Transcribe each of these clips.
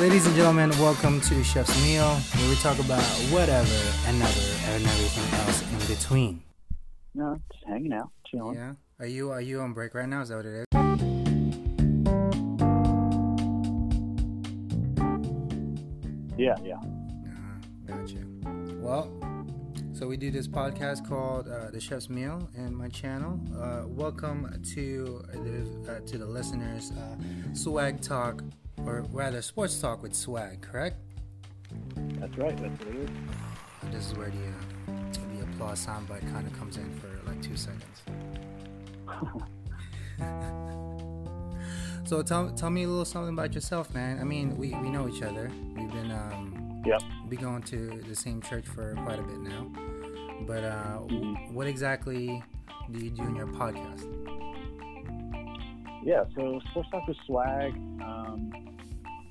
Ladies and gentlemen, welcome to Chef's Meal, where we talk about whatever and never and everything else in between. No, just hanging out, chilling. Yeah. Are you are you on break right now? Is that what it is? Yeah, yeah. Uh, got you. Well, so we do this podcast called uh, The Chef's Meal in my channel. Uh, welcome to the uh, to the listeners. Uh, swag talk, or rather, sports talk with swag. Correct? That's right. That's what it is. This is where the uh, the applause soundbite kind of comes in for like two seconds. so tell tell me a little something about yourself, man. I mean, we, we know each other. We've been um Yep. be going to the same church for quite a bit now. But uh, Mhm. what exactly do you do in your podcast? Yeah. So sports talk with swag. Um,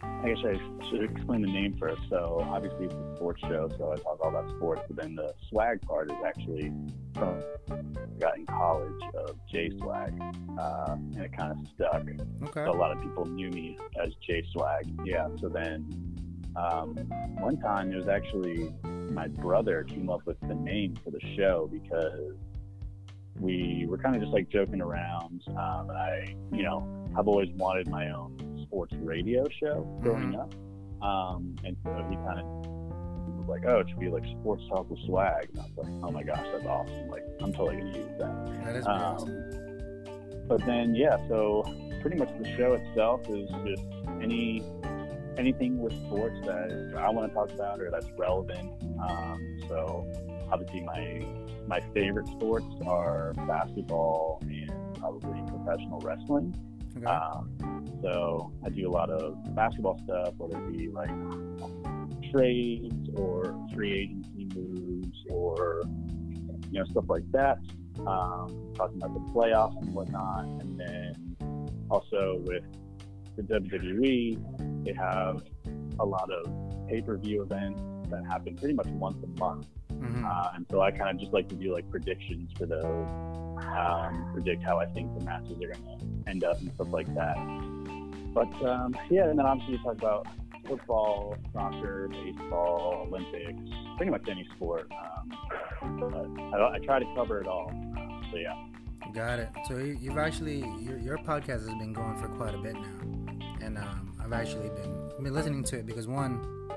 I guess I should explain the name first. So obviously it's a sports show, so I talk all about sports. But then the swag part is actually from I got in college of J Swag, uh, and it kind of stuck. Okay. So a lot of people knew me as J Swag. Yeah. So then um, one time it was actually my brother came up with the name for the show because we were kind of just like joking around. Um, and I, you know, I've always wanted my own sports radio show growing up. Um, and so he kind of was like, oh, it should be like sports talk with swag. And I was like, oh my gosh, that's awesome. Like, I'm totally going to use that. That is Um, awesome. but then yeah, so pretty much the show itself is just any anything with sports that I want to talk about or that's relevant. Um, so obviously my my favorite sports are basketball and probably professional wrestling. Okay. Um, so I do a lot of basketball stuff, whether it be like trades or free agency moves or you know stuff like that. Um, talking about the playoffs and whatnot, and then also with the WWE, they have a lot of pay-per-view events that happen pretty much once a month. Mhm. Uh, and so I kind of just like to do like predictions for those, um, predict how I think the matches are going to end up and stuff like that. But um, yeah, and then obviously you talk about football, soccer, baseball, Olympics, pretty much any sport. Um, but I, I try to cover it all. Uh, so yeah, Got it. So you, you've actually your, your podcast has been going for quite a bit now, and um, I've actually been been listening to it because one,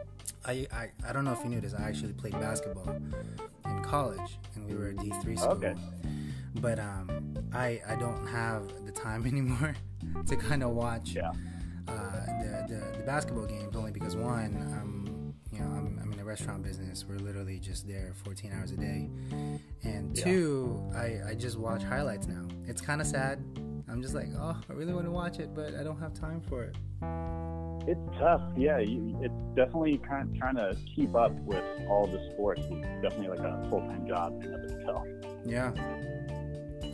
I, I I don't know if you knew this. I actually played basketball in college, and we were a D three school. Okay. But um, I I don't have the time anymore to kind of watch yeah, uh, the, the the basketball games only because one, um, you know, I'm, I'm in the restaurant business. We're literally just there 14 hours a day, and Yeah. two, I I just watch highlights now. It's kind of sad. I'm just like, oh, I really want to watch it, but I don't have time for it. it's tough. Yeah, you, it's definitely kind of trying to keep up with all the sports. It's definitely like a full-time job in and of itself. Yeah.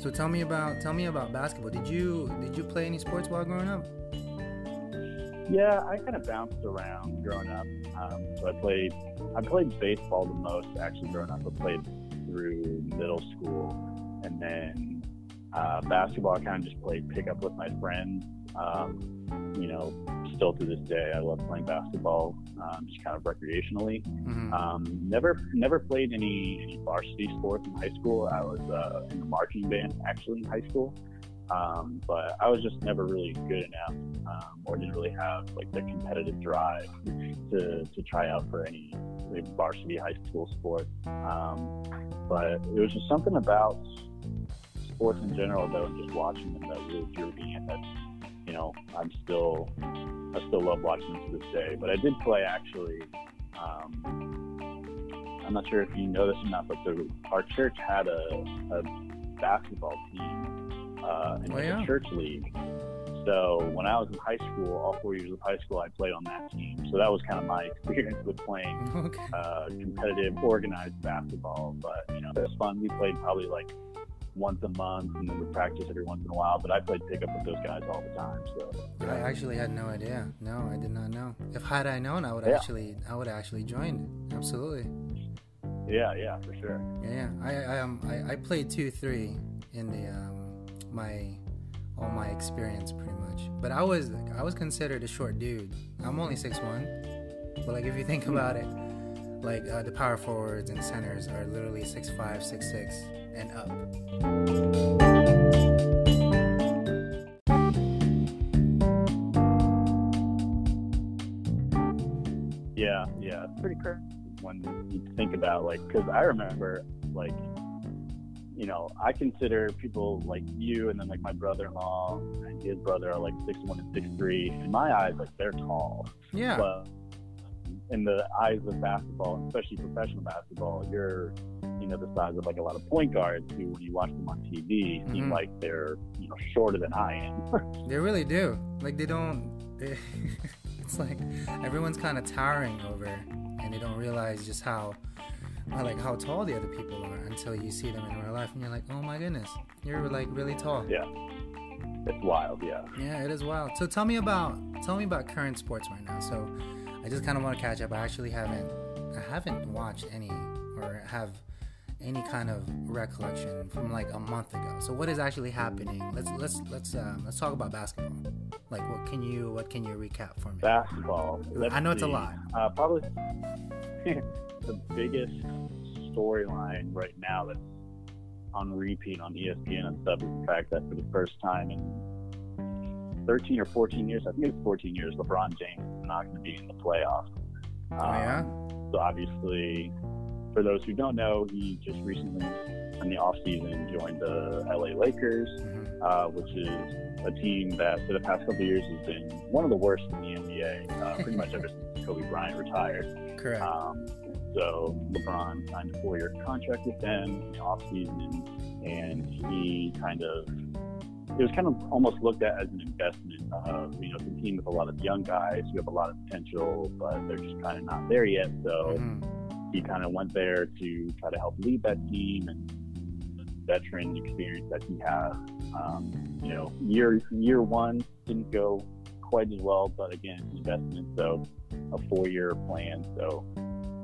So tell me about tell me about basketball. Did you did you play any sports while growing up? Yeah, I kind of bounced around growing up. Um, so I played, I played baseball the most actually growing up. I played through middle school, and then uh, basketball. I kind of just played pickup with my friends. Um, you know, still to this day, I love playing basketball, um, just kind of recreationally. hmm Um, never, never played any, any varsity sports in high school. I was uh, in the marching band actually in high school, um, but I was just never really good enough, um, or didn't really have like the competitive drive to to try out for any like, varsity high school sports. Um, but it was just something about sports in general, though, and just watching them that really drew me in. That you know, I'm still, I still love watching them to this day. But I did play actually. Um, I'm not sure if you know this or not, but the, our church had a, a basketball team uh, in Oh, yeah? a church league. So when I was in high school, all four years of high school, I played on that team. So that was kind of my experience with playing Okay. uh, competitive, organized basketball. But you know, it was fun. We played probably like once a month, and then we practice every once in a while. But I played pickup with those guys all the time. So I actually had no idea. No, I did not know. If had I known, I would Yeah. actually, I would actually joined. Absolutely. yeah, yeah, for sure. Yeah, yeah. I, I um, I, I played two, three in the um, my all my experience pretty much. but I was I was considered a short dude. I'm only six one, but like if you think about it, like uh, the power forwards and centers are literally six five, six six, and up. Yeah, yeah, it's pretty crazy when you think about like, because I remember like, you know, I consider people like you and then like my brother-in-law and his brother are like six one and six three. In my eyes, like they're tall, Yeah, but in the eyes of basketball, especially professional basketball, you're you know the size of like a lot of point guards who, when you watch them on TV, seem Mhm. like they're you know shorter than I am. they really do. Like they don't. They, it's like everyone's kind of towering over, and they don't realize just how, how, like how tall the other people are until you see them in real life, and you're like, oh my goodness, you're like really tall. yeah, it's wild. Yeah. Yeah, it is wild. So tell me about tell me about current sports right now. So I just kind of want to catch up. I actually haven't I haven't watched any or have any kind of recollection from like a month ago. So what is actually happening? Let's let's let's um, let's talk about basketball. Like what can you what can you recap for me? basketball. Let's I know it's a lot. Uh, probably the biggest storyline right now that's on repeat on ESPN and stuff is the fact that for the first time in 13 or 14 years, I think it's 14 years, LeBron James is not going to be in the playoffs. Oh yeah. Um, So obviously, for those who don't know, he just recently in the offseason joined the LA Lakers Mhm. uh, which is a team that for the past couple of years has been one of the worst in the NBA, uh, pretty much ever since Kobe Bryant retired. Correct. Um, so LeBron signed a four-year contract with them in the offseason, and he kind of it was kind of almost looked at as an investment of you know it's a team with a lot of young guys who have a lot of potential, but they're just kind of not there yet. So Mhm. He kind of went there to try to help lead that team and the veteran experience that he has. Um, you know, year year one didn't go quite as well, but again, investment, so a four year plan. So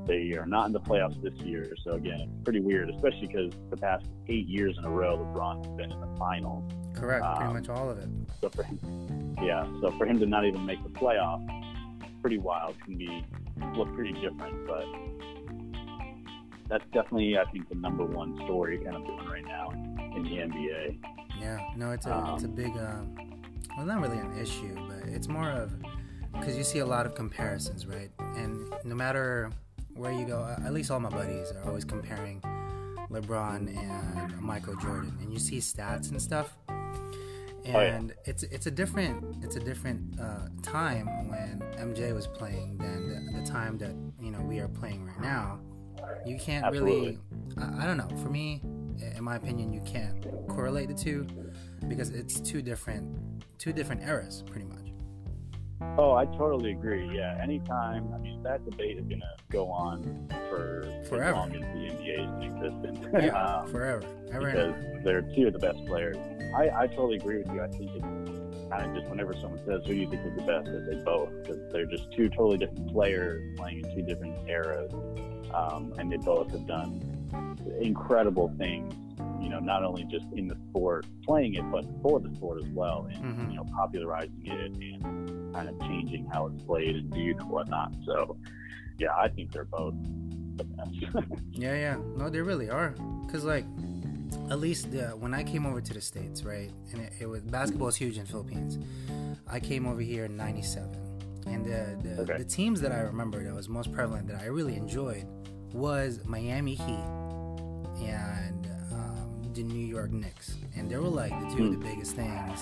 they are not in the playoffs this year. So again, it's pretty weird, especially because the past eight years in a row, LeBron has been in the finals. Correct. Pretty um, much all of it. So for him, yeah, so for him to not even make the playoffs, pretty wild. Can be look pretty different, but that's definitely I think the number one story kind of going right now in the NBA. Yeah, no, it's a it's a Um, big um, well, not really an issue, but it's more of because you see a lot of comparisons, right? And no matter where you go, at least all my buddies are always comparing LeBron and Michael Jordan, and you see stats and stuff. Oh, yeah. And it's it's a different it's a different uh, time when MJ was playing than the, the time that you know we are playing right now. You can't really I, I don't know. For me, in my opinion, you can't correlate the two because it's two different two different eras, pretty much. Oh, I totally agree. Yeah, anytime. I mean, that debate is going to go on for Forever. as long as the NBA is in existence. Yeah, um, forever, ever because ever. they're two of the best players. I, I totally agree with you. I think it's kind of just whenever someone says who you think is the best, I they both because they're just two totally different players playing in two different eras, um, and they both have done incredible things. You know, not only just in the sport, playing it, but for the sport as well, and Mhm. you know, popularizing it and kind of changing how it's played and viewed and whatnot. So, yeah, I think they're both the best. Yeah, yeah. No, they really are. Cause like, at least uh, when I came over to the states, right, and it, it was basketball is huge in Philippines. I came over here in '97, and the the, Okay. the teams that I remember that was most prevalent that I really enjoyed was Miami Heat and um, the New York Knicks, and they were like the two of the biggest things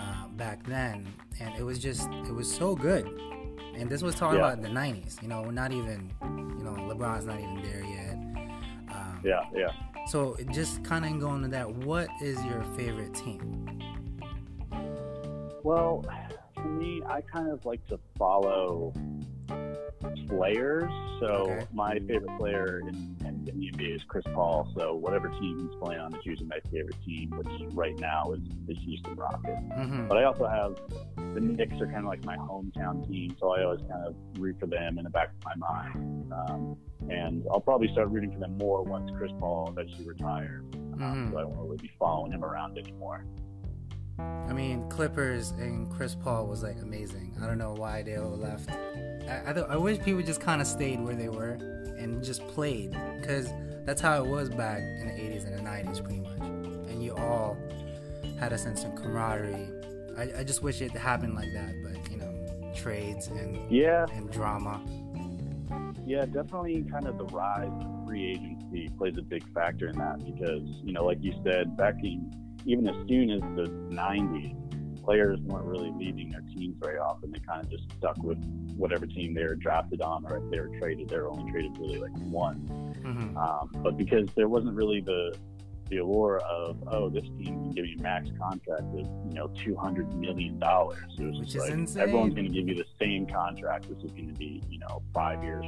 uh, back then, and it was just it was so good. And this was talking Yeah. about the '90s. You know, we're not even, you know, LeBron's not even there yet. Um, yeah, yeah. So just kind of going to that, what is your favorite team? Well, for me, I kind of like to follow players. So Okay. my favorite player in, in, in the NBA is Chris Paul. So whatever team he's playing on is usually my favorite team, which right now is the Houston Rockets. Mm-hmm. But I also have the Knicks are kind of like my hometown team, so I always kind of root for them in the back of my mind. Um, and I'll probably start rooting for them more once Chris Paul eventually retires. Um, Mhm. So I won't really be following him around anymore. I mean, Clippers and Chris Paul was like amazing. I don't know why they all left. I, I, th- I wish people just kind of stayed where they were and just played because that's how it was back in the 80s and the 90s, pretty much. And you all had a sense of camaraderie. I, I just wish it happened like that, but you know, trades and yeah and drama. Yeah, definitely. Kind of the rise of free agency plays a big factor in that because you know, like you said, back in even as soon as the 90s, players weren't really leaving their teams very often. They kind of just stuck with whatever team they were drafted on, or if they were traded, they were only traded really like once. Mm-hmm. Um, but because there wasn't really the the allure of oh this team can give you max contract of you know two hundred million dollars. It was Which just is like insane. everyone's going to give you the same contract. This is going to be you know five years,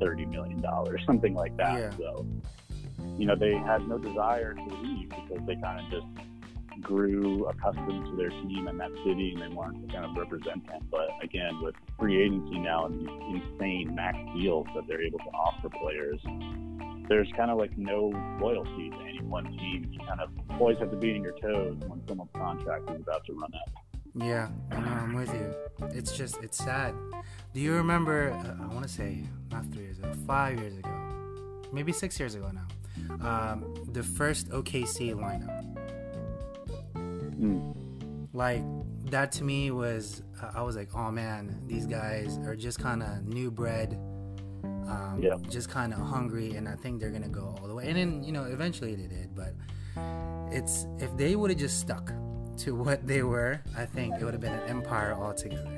thirty million dollars, something like that. Yeah. So you know they had no desire to leave because they kind of just grew accustomed to their team and that city and they wanted to kind of represent them. But again, with free agency now and these insane max deals that they're able to offer players, there's kind of like no loyalty to any one team. You kind of always have to be on your toes when someone's contract is about to run out. Yeah, I know, I'm with you. It's just, it's sad. Do you remember, uh, I want to say, not three years ago, five years ago, maybe six years ago now, um, the first OKC lineup? Mm. Like, that to me was, uh, I was like, oh man, these guys are just kind of new bred, um, Yeah. just kind of hungry, and I think they're going to go all the way. And then, you know, eventually they did, but it's, if they would have just stuck to what they were, I think it would have been an empire altogether.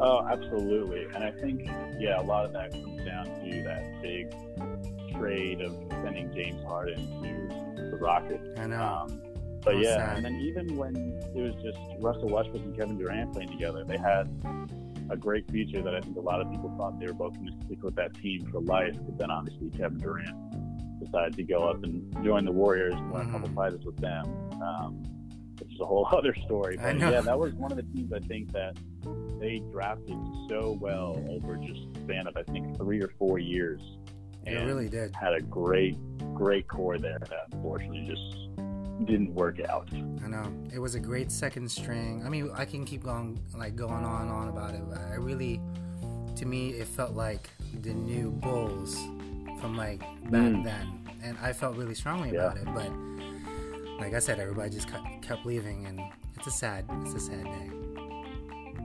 Oh, absolutely. And I think, yeah, a lot of that comes down to that big trade of sending James Harden to the Rockets. I know. Um, but yeah, sad. and then even when it was just Russell Westbrook and Kevin Durant playing together, they had a great future that I think a lot of people thought they were both going to stick with that team for life. But then obviously Kevin Durant decided to go up and join the Warriors and win a couple Mhm. titles with them, um, which is a whole other story. But yeah, that was one of the teams I think that they drafted so well over just a span of I think three or four years. And really did. had a great, great core there that unfortunately just didn't work out. I know. It was a great second string. I mean, I can keep going, like going on and on about it. But I really, to me, it felt like the new Bulls from like back Mm. then, and I felt really strongly Yeah. about it. But like I said, everybody just kept, leaving, and it's a sad, it's a sad day.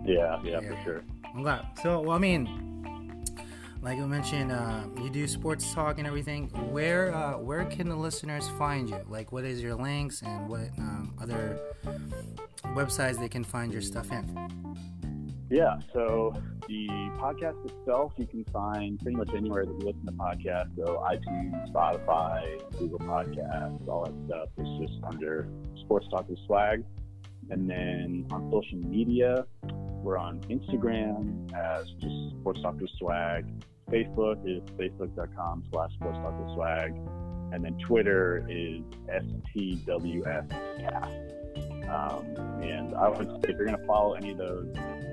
Yeah, yeah, Yeah. for sure. I'm glad. So, well, I mean, like you mentioned, uh, you do sports talk and everything. Where uh, where can the listeners find you? Like, what is your links and what um, other websites they can find your stuff in? Yeah, so the podcast itself you can find pretty much anywhere that you listen to podcasts. So iTunes, Spotify, Google Podcasts, all that stuff. It's just under Sports Talk with Swag. And then on social media, we're on Instagram as just Sports with Swag. Facebook is facebook.com slash Sports Talk with Swag. And then Twitter is STWScast. Um, and I would say if you're going to follow any of those,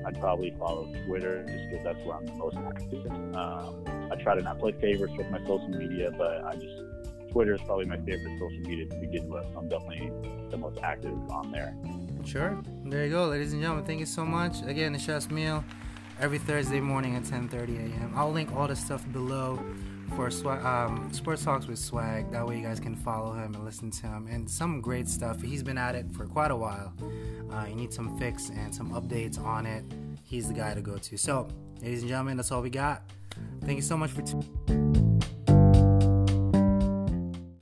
I'd probably follow Twitter just because that's where I'm the most active. Um, I try to not play favorites with my social media, but I just Twitter is probably my favorite social media to begin with. I'm definitely the most active on there. Sure. There you go, ladies and gentlemen. Thank you so much. Again, the Chef's Meal every Thursday morning at 10:30 a.m. I'll link all the stuff below for um, Sports Talks with Swag. That way, you guys can follow him and listen to him. And some great stuff. He's been at it for quite a while. Uh, you need some fix and some updates on it. He's the guy to go to. So, ladies and gentlemen, that's all we got. Thank you so much for. T-